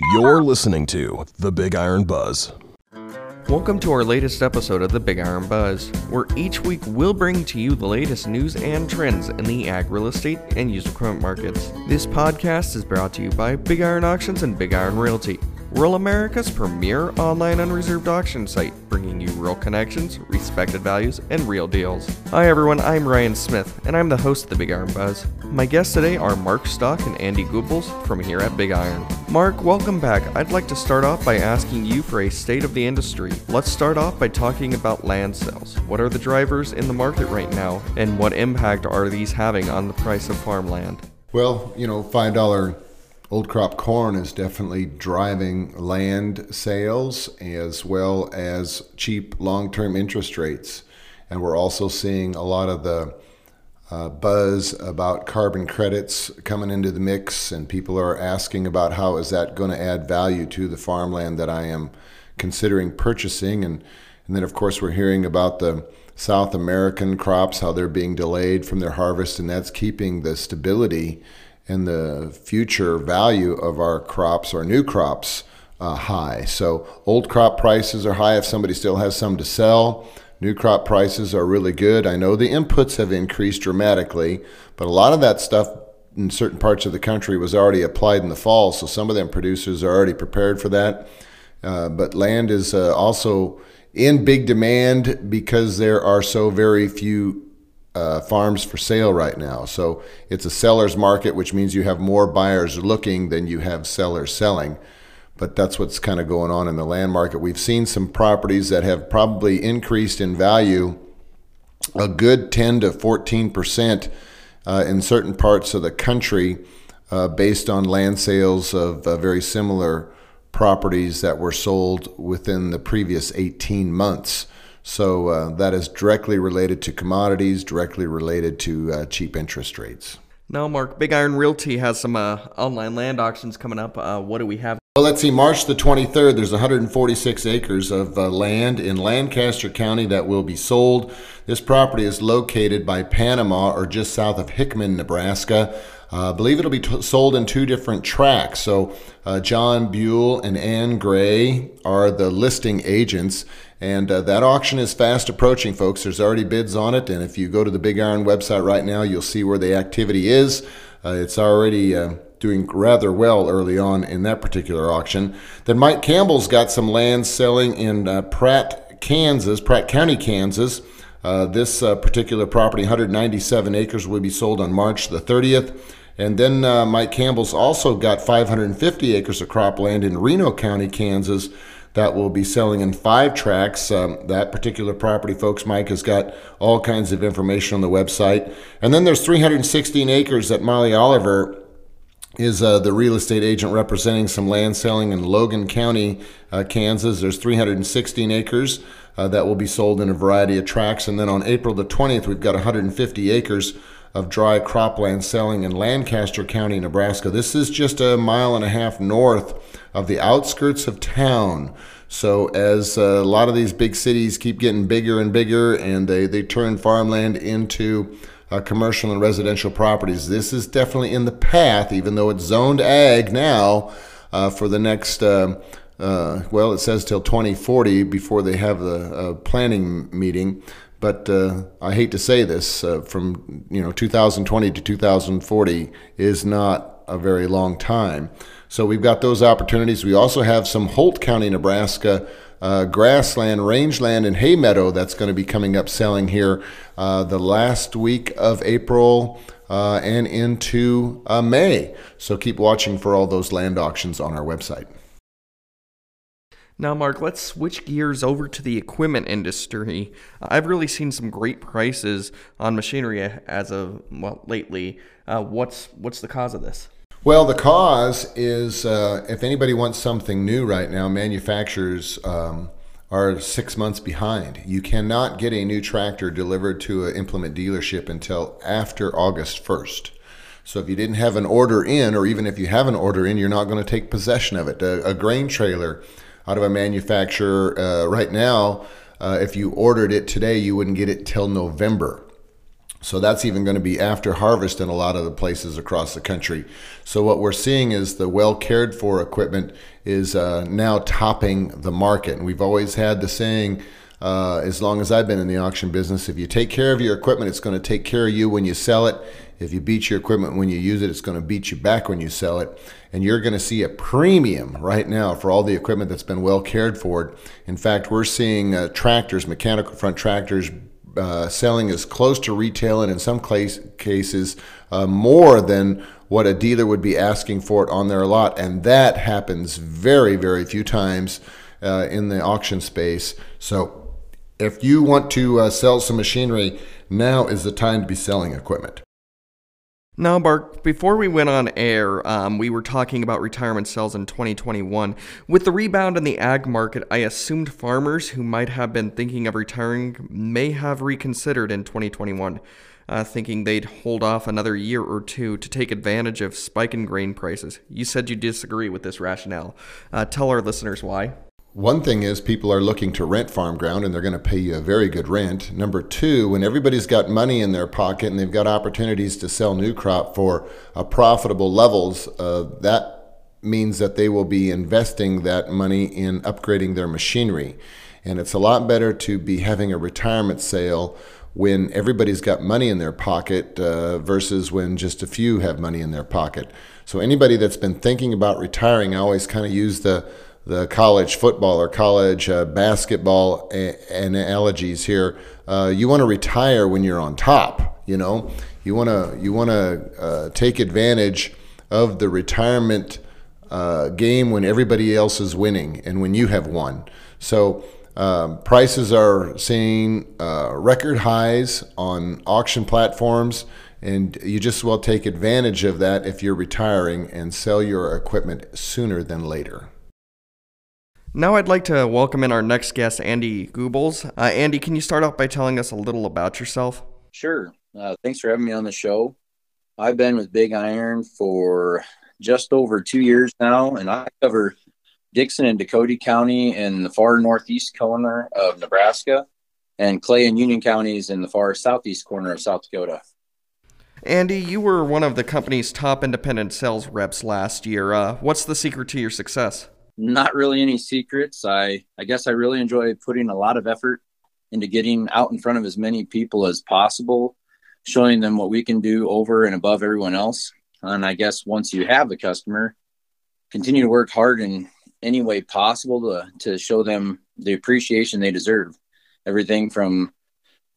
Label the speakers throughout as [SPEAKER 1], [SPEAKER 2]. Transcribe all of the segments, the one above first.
[SPEAKER 1] You're listening to The Big Iron Buzz.
[SPEAKER 2] Welcome to our latest episode of the Big Iron Buzz, where each week we'll bring to you the latest news and trends in the ag real estate and used equipment markets. This podcast is brought to you by Big Iron Auctions and Big Iron Realty, Rural America's premier online unreserved auction site, bringing you real connections, respected values, and real deals. Hi everyone, I'm Ryan Smith, and I'm the host of the Big Iron Buzz. My guests today are Mark Stock and Andy Goobels from here at Big Iron. Mark, welcome back. I'd like to start off by asking you for a state of the industry. Let's start off by talking about land sales. What are the drivers in the market right now, and what impact are these having on the price of farmland?
[SPEAKER 3] Well, you know, five dollar old crop corn is definitely driving land sales as well as cheap long term interest rates, and we're also seeing a lot of the uh, buzz about carbon credits coming into the mix, and people are asking about how is that going to add value to the farmland that I am considering purchasing, and and then of course we're hearing about the South American crops, how they're being delayed from their harvest, and that's keeping the stability and the future value of our crops, our new crops, uh, high. So old crop prices are high if somebody still has some to sell. New crop prices are really good. I know the inputs have increased dramatically, but a lot of that stuff in certain parts of the country was already applied in the fall, so some of them producers are already prepared for that. Uh, but land is uh, also in big demand because there are so very few uh, farms for sale right now. So it's a seller's market, which means you have more buyers looking than you have sellers selling. But that's what's kind of going on in the land market. We've seen some properties that have probably increased in value a good 10 to 14 percent uh, in certain parts of the country uh, based on land sales of uh, very similar properties that were sold within the previous 18 months. So uh, that is directly related to commodities, directly related to uh, cheap interest rates.
[SPEAKER 2] Now, Mark, Big Iron Realty has some uh, online land auctions coming up. Uh, what do we have?
[SPEAKER 3] Well, let's see. March the 23rd, there's 146 acres of uh, land in Lancaster County that will be sold. This property is located by Panama or just south of Hickman, Nebraska. Uh, I believe it'll be t- sold in two different tracks. So, uh, John Buell and Ann Gray are the listing agents. And uh, that auction is fast approaching, folks. There's already bids on it. And if you go to the Big Iron website right now, you'll see where the activity is. Uh, it's already uh, doing rather well early on in that particular auction. Then Mike Campbell's got some land selling in uh, Pratt, Kansas, Pratt County, Kansas. Uh, this uh, particular property, 197 acres, will be sold on March the 30th. And then Mike Campbell's also got 550 acres of cropland in Reno County, Kansas, that will be selling in five tracks. Um, that particular property, folks, Mike has got all kinds of information on the website. And then there's 316 acres that Molly Oliver is uh, the real estate agent representing some land selling in Logan County, uh, Kansas. There's 316 acres uh, that will be sold in a variety of tracks. And then on April the 20th, we've got 150 acres of dry cropland selling in Lancaster County, Nebraska. This is just a mile and a half north of the outskirts of town. So as uh, a lot of these big cities keep getting bigger and bigger and they, they turn farmland into uh, commercial and residential properties, this is definitely in the path, even though it's zoned ag now uh, for the next, uh, uh, well, it says till 2040 before they have the planning meeting. But uh, I hate to say this, from you know 2020 to 2040 is not a very long time. So we've got those opportunities. We also have some Holt County, Nebraska. Uh, grassland, rangeland, and hay meadow that's going to be coming up selling here uh, the last week of April uh, and into uh, May. So keep watching for all those land auctions on our website.
[SPEAKER 2] Now, Mark, let's switch gears over to the equipment industry. I've really seen some great prices on machinery as of well lately. Uh, what's what's the cause of this?
[SPEAKER 3] Well, the cause is uh, if anybody wants something new right now, manufacturers um, are six months behind. You cannot get a new tractor delivered to an implement dealership until after August 1st. So if you didn't have an order in, or even if you have an order in, you're not going to take possession of it. A, a grain trailer out of a manufacturer uh, right now, uh, if you ordered it today, you wouldn't get it till November. So that's even going to be after harvest in a lot of the places across the country. So what we're seeing is the well cared for equipment is uh, now topping the market. And we've always had the saying, uh, as long as I've been in the auction business, if you take care of your equipment, it's going to take care of you when you sell it. If you beat your equipment when you use it, it's going to beat you back when you sell it. And you're going to see a premium right now for all the equipment that's been well cared for. In fact, we're seeing uh, tractors, mechanical front tractors, uh, selling as close to retail and in some case, cases uh, more than what a dealer would be asking for it on their lot. And that happens very, very few times uh, in the auction space. So if you want to uh, sell some machinery, now is the time to be selling equipment.
[SPEAKER 2] Now, Bart, before we went on air, um, we were talking about retirement sales in 2021. With the rebound in the ag market, I assumed farmers who might have been thinking of retiring may have reconsidered in 2021, uh, thinking they'd hold off another year or two to take advantage of spike in grain prices. You said you disagree with this rationale. Uh, tell our listeners why.
[SPEAKER 3] One thing is people are looking to rent farm ground and they're going to pay you a very good rent. Number two, when everybody's got money in their pocket and they've got opportunities to sell new crop for uh, profitable levels, uh, that means that they will be investing that money in upgrading their machinery. And it's a lot better to be having a retirement sale when everybody's got money in their pocket uh, versus when just a few have money in their pocket. So anybody that's been thinking about retiring, I always kind of use the the college football or college uh, basketball analogies here. Uh, you want to retire when you're on top. You know, you want to you want to uh, take advantage of the retirement uh, game when everybody else is winning and when you have won. So. Um, prices are seeing uh, record highs on auction platforms, and you just well take advantage of that if you're retiring and sell your equipment sooner than later.
[SPEAKER 2] Now I'd like to welcome in our next guest, Andy Goobles. Uh, Andy, can you start off by telling us a little about yourself?
[SPEAKER 4] Sure. Uh, thanks for having me on the show. I've been with Big Iron for just over two years now, and I cover Dixon and Dakota County in the far northeast corner of Nebraska, and Clay and Union counties in the far southeast corner of South Dakota.
[SPEAKER 2] Andy, you were one of the company's top independent sales reps last year. Uh, what's the secret to your success?
[SPEAKER 4] Not really any secrets. I I guess I really enjoy putting a lot of effort into getting out in front of as many people as possible, showing them what we can do over and above everyone else. And I guess once you have the customer, continue to work hard in any way possible to to show them the appreciation they deserve. Everything from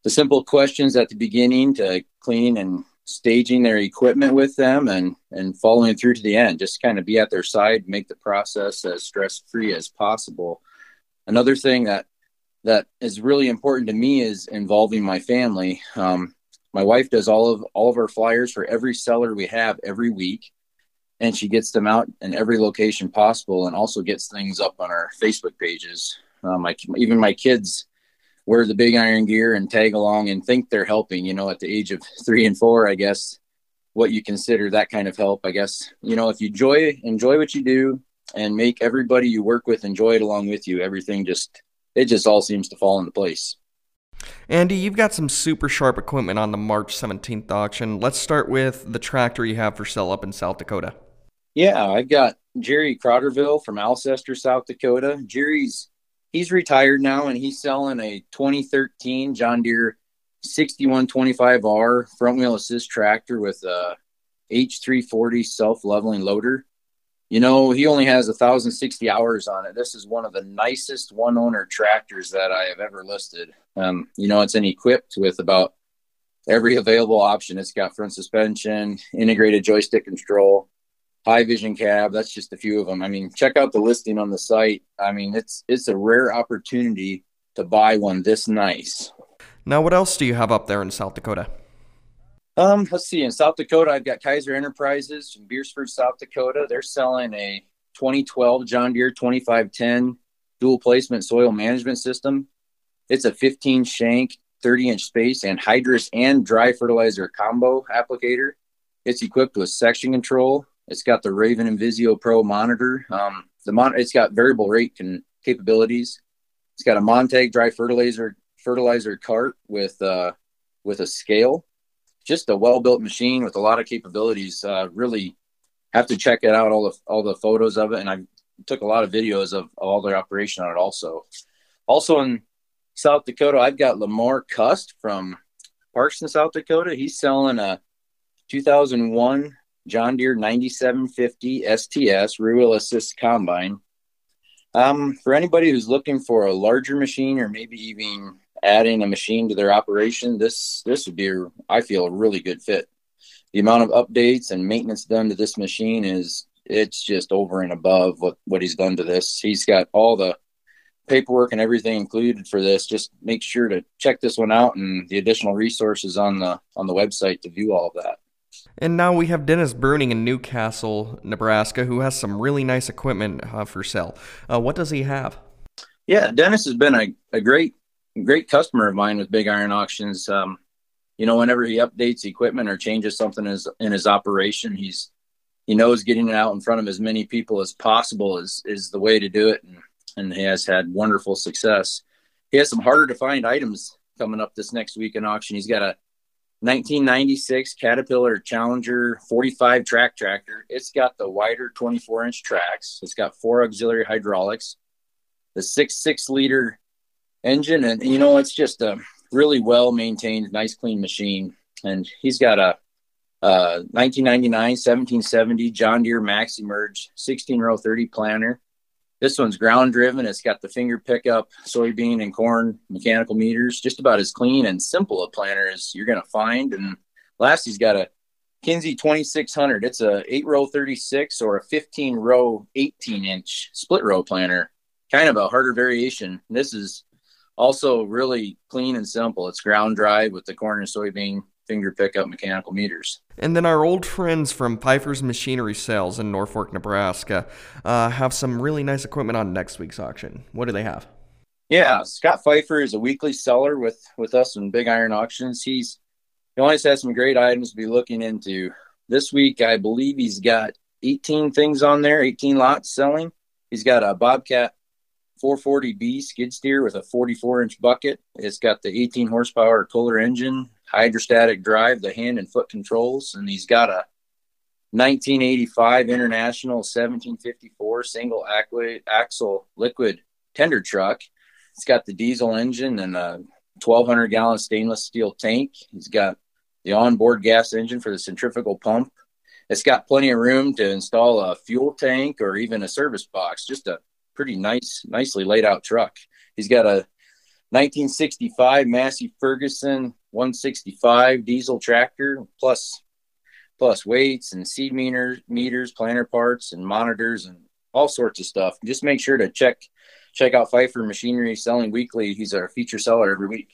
[SPEAKER 4] the simple questions at the beginning to cleaning and staging their equipment with them and and following through to the end just kind of be at their side make the process as stress free as possible. Another thing that that is really important to me is involving my family. Um, my wife does all of all of our flyers for every seller we have every week and she gets them out in every location possible and also gets things up on our facebook pages. Um, my, even my kids wear the big iron gear and tag along and think they're helping, you know, at the age of three and four, I guess what you consider that kind of help. I guess, you know, if you enjoy enjoy what you do and make everybody you work with enjoy it along with you, everything just it just all seems to fall into place.
[SPEAKER 2] Andy, you've got some super sharp equipment on the March 17th auction. Let's start with the tractor you have for sale up in South Dakota.
[SPEAKER 4] Yeah, I've got Jerry Crotterville from Alcester, South Dakota. Jerry's he's retired now and he's selling a 2013 John Deere 6125R front wheel assist tractor with a H340 self leveling loader. You know, he only has 1,060 hours on it. This is one of the nicest one owner tractors that I have ever listed. Um, you know, it's equipped with about every available option. It's got front suspension, integrated joystick control, high vision cab that's just a few of them i mean check out the listing on the site. I mean it's it's a rare opportunity to buy one this nice.
[SPEAKER 2] Now what else do you have up there in south dakota?
[SPEAKER 4] Um let's see. In south dakota i've got kaiser enterprises from Beresford south dakota. They're selling a 2012 john deere 2510 dual placement soil management system. It's a 15 shank 30 inch space anhydrous and dry fertilizer combo applicator. It's equipped with section control it's got the Raven Envizio Pro monitor. Um, the mon- it's got variable rate can- capabilities. It's got a Montag dry fertilizer fertilizer cart with uh, with a scale. just a well built machine with a lot of capabilities. Uh, really have to check it out all the all the photos of it, and I took a lot of videos of, of all their operation on it. Also, also in South Dakota, I've got Lamar Cust from Parkston, South Dakota. He's selling a 2001 John Deere 9750 STS rear assist combine. Um, for anybody who's looking for a larger machine or maybe even adding a machine to their operation, this this would be, I feel, a really good fit. The amount of updates and maintenance done to this machine is it's just over and above what what he's done to this. He's got all the paperwork and everything included for this. Just make sure to check this one out and the additional resources on the on the website to view all of that.
[SPEAKER 2] And now we have Dennis Bruning in Newcastle, Nebraska, who has some really nice equipment uh, for sale. Uh, what does he have?
[SPEAKER 4] Yeah, Dennis has been a, a great great customer of mine with Big Iron Auctions. Um, you know, whenever he updates equipment or changes something in his, in his operation, he's he knows getting it out in front of as many people as possible is is the way to do it, and, and he has had wonderful success. He has some harder to find items coming up this next week in auction. He's got a 1996 Caterpillar Challenger 45 track tractor. It's got the wider 24 inch tracks. It's got four auxiliary hydraulics, the six six liter engine, and you know it's just a really well maintained, nice clean machine. And he's got a, uh, a 1999 1770 John Deere MaxEmerge 16 row 30 planter. This one's ground driven. It's got the finger pickup, soybean and corn mechanical meters, just about as clean and simple a planter as you're going to find. And last, he's got a Kinze 2600. It's a 8 row 36 or a 15 row 18 inch split row planter, kind of a harder variation. This is also really clean and simple. It's ground drive with the corn and soybean finger pickup mechanical meters.
[SPEAKER 2] And then our old friends from Pfeiffer's Machinery Sales in Norfolk, Nebraska, uh, have some really nice equipment on next week's auction. What do they have?
[SPEAKER 4] Yeah, Scott Pfeiffer is a weekly seller with with us in Big Iron Auctions. He's he always has some great items to be looking into. This week, I believe he's got 18 things on there, 18 lots selling. He's got a Bobcat 440B skid steer with a 44 inch bucket. It's got the 18 horsepower Kohler engine, hydrostatic drive, the hand and foot controls, and he's got a 1985 International 1754 single axle liquid tender truck. It's got the diesel engine and a 1200 gallon stainless steel tank. He's got the onboard gas engine for the centrifugal pump. It's got plenty of room to install a fuel tank or even a service box. Just a pretty nice, nicely laid out truck. He's got a 1965 Massey Ferguson 165 diesel tractor plus plus weights and seed meters, meters, planter parts, and monitors and all sorts of stuff. Just make sure to check check out Pfeiffer Machinery Selling Weekly. He's our feature seller every week.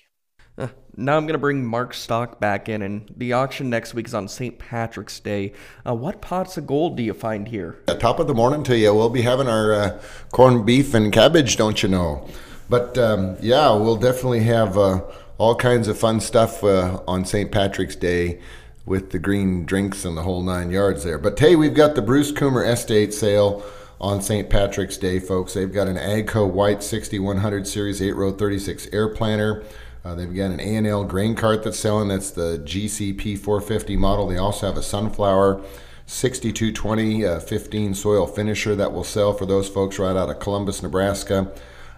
[SPEAKER 2] Uh, now I'm going to bring Mark Stock back in, and the auction next week is on St. Patrick's Day. Uh, what pots of gold do you find here?
[SPEAKER 3] At top of the morning to you, we'll be having our uh, corned beef and cabbage, don't you know? But um, yeah, we'll definitely have uh, all kinds of fun stuff uh, on St. Patrick's Day with the green drinks and the whole nine yards there. But hey, we've got the Bruce Coomer Estate sale on St. Patrick's Day, folks. They've got an Agco White 6100 Series 8 row 36 air planter. Uh, they've got an A&L grain cart that's selling. That's the GCP 450 model. They also have a Sunflower 6220 uh, 15 soil finisher that will sell for those folks right out of Columbus, Nebraska.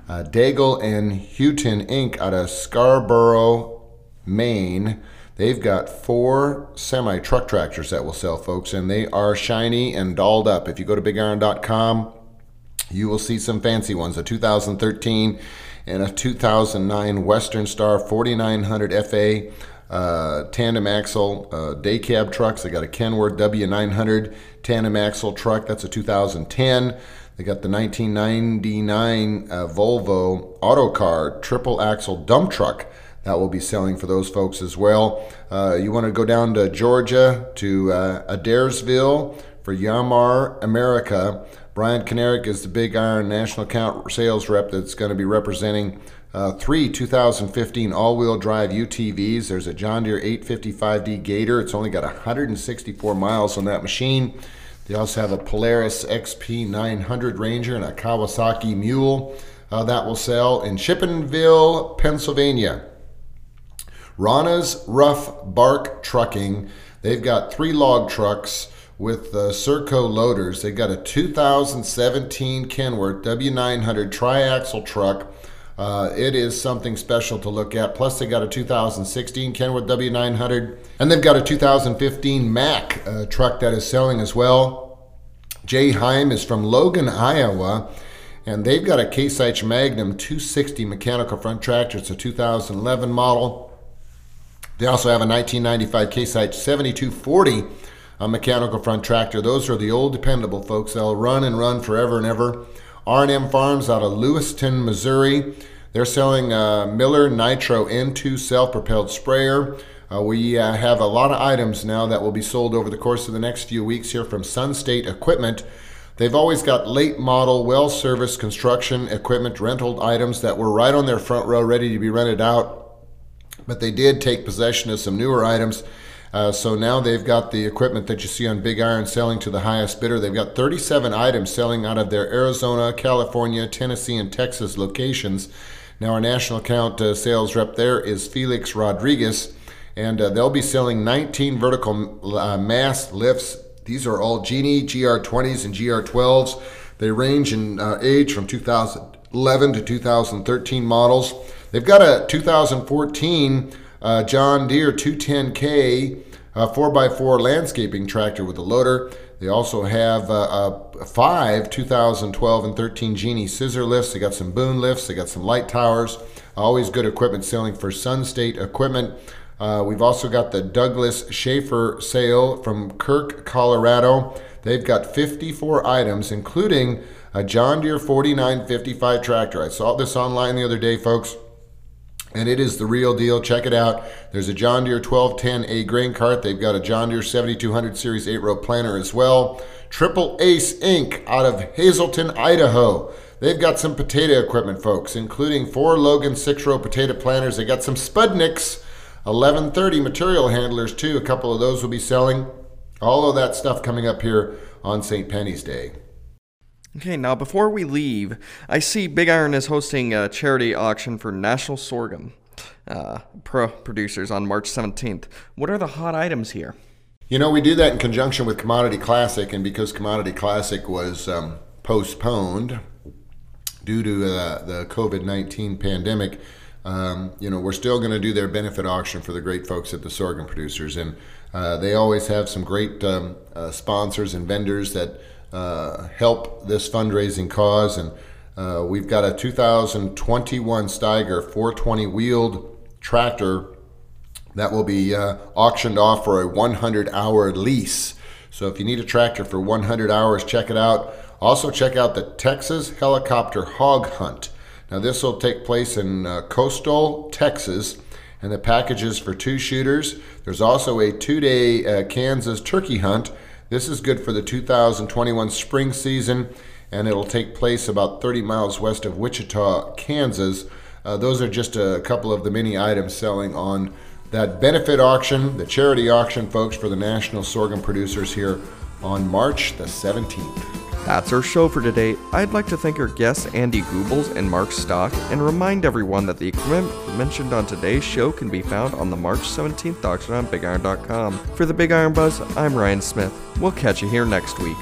[SPEAKER 3] Uh, Daigle and Houghton Inc. out of Scarborough, Maine. They've got four semi truck tractors that will sell, folks, and they are shiny and dolled up. If you go to bigiron.com, you will see some fancy ones. A 2013 and a 2009 Western Star 4900 FA uh, tandem axle uh, day cab trucks. They got a Kenworth W900 tandem axle truck. That's a 2010. They got the 1999 uh, Volvo Autocar triple axle dump truck that will be selling for those folks as well. Uh, you want to go down to Georgia to uh, Adairsville for Yanmar America. Brian Kanarick is the Big Iron National Account sales rep that's going to be representing uh, three 2015 all-wheel drive UTVs. There's a John Deere 855D Gator. It's only got 164 miles on that machine. They also have a Polaris XP 900 Ranger and a Kawasaki Mule uh, that will sell in Shippenville, Pennsylvania. Rana's Rough Bark Trucking. They've got three log trucks with the Serco loaders. They've got a 2017 Kenworth W900 triaxle truck. Uh, it is something special to look at. Plus, they got a 2016 Kenworth W900, and they've got a 2015 Mack uh, truck that is selling as well. Jay Heim is from Logan, Iowa, and they've got a Case Magnum 260 mechanical front tractor. It's a 2011 model. They also have a 1995 Case IH 7240 a mechanical front tractor. Those are the old dependable folks. They'll run and run forever and ever. R&M Farms out of Lewistown, Missouri. They're selling a Miller Nitro N2 self-propelled sprayer. Uh, we uh, have a lot of items now that will be sold over the course of the next few weeks here from Sun State Equipment. They've always got late model, well serviced construction equipment rental items that were right on their front row ready to be rented out. But they did take possession of some newer items uh, so now they've got the equipment that you see on Big Iron selling to the highest bidder. They've got 37 items selling out of their Arizona, California, Tennessee, and Texas locations. Now, our national account uh, sales rep there is Felix Rodriguez, and uh, they'll be selling 19 vertical uh, mast lifts. These are all Genie GR20s and GR12s. They range in uh, age from 2011 to 2013 models. They've got a 2014 uh, John Deere 210K uh, 4x4 landscaping tractor with a loader. They also have uh, five 2012 and 13 Genie scissor lifts. They got some boom lifts. They got some light towers. Always good equipment selling for Sun State Equipment. Uh, we've also got the Douglas Schaefer sale from Kirk, Colorado. They've got 54 items, including a John Deere 4955 tractor. I saw this online the other day, folks and it is the real deal. Check it out. There's a John Deere 1210A grain cart. They've got a John Deere 7200 Series 8 row planter as well. Triple Ace Inc. out of Hazelton, Idaho. They've got some potato equipment, folks, including four Logan six row potato planters. They got some Spudniks 1130 material handlers, too. A couple of those will be selling. All of that stuff coming up here on St. Penny's Day.
[SPEAKER 2] Okay, now before we leave, I see Big Iron is hosting a charity auction for National Sorghum uh, Pro producers on March 17th. What are the hot items here?
[SPEAKER 3] You know, we do that in conjunction with Commodity Classic, and because Commodity Classic was um, postponed due to uh, the COVID 19 pandemic, um, you know, we're still going to do their benefit auction for the great folks at the sorghum producers. And uh, they always have some great um, uh, sponsors and vendors that help this fundraising cause. And uh, we've got a 2021 Steiger 420 wheeled tractor that will be uh, auctioned off for a 100 hour lease. So if you need a tractor for 100 hours, check it out. Also, check out the Texas Helicopter Hog Hunt. Now, this will take place in uh, coastal Texas, and the package is for two shooters. There's also a two day uh, Kansas turkey hunt this is good for the 2021 spring season, and it'll take place about 30 miles west of Wichita, Kansas. Uh, those are just a couple of the many items selling on that benefit auction, the charity auction, folks, for the national sorghum producers here on March the 17th.
[SPEAKER 2] That's our show for today. I'd like to thank our guests Andy Goobles and Mark Stock and remind everyone that the equipment mentioned on today's show can be found on the March 17th auction on BigIron.com. For the Big Iron Buzz, I'm Ryan Smith. We'll catch you here next week.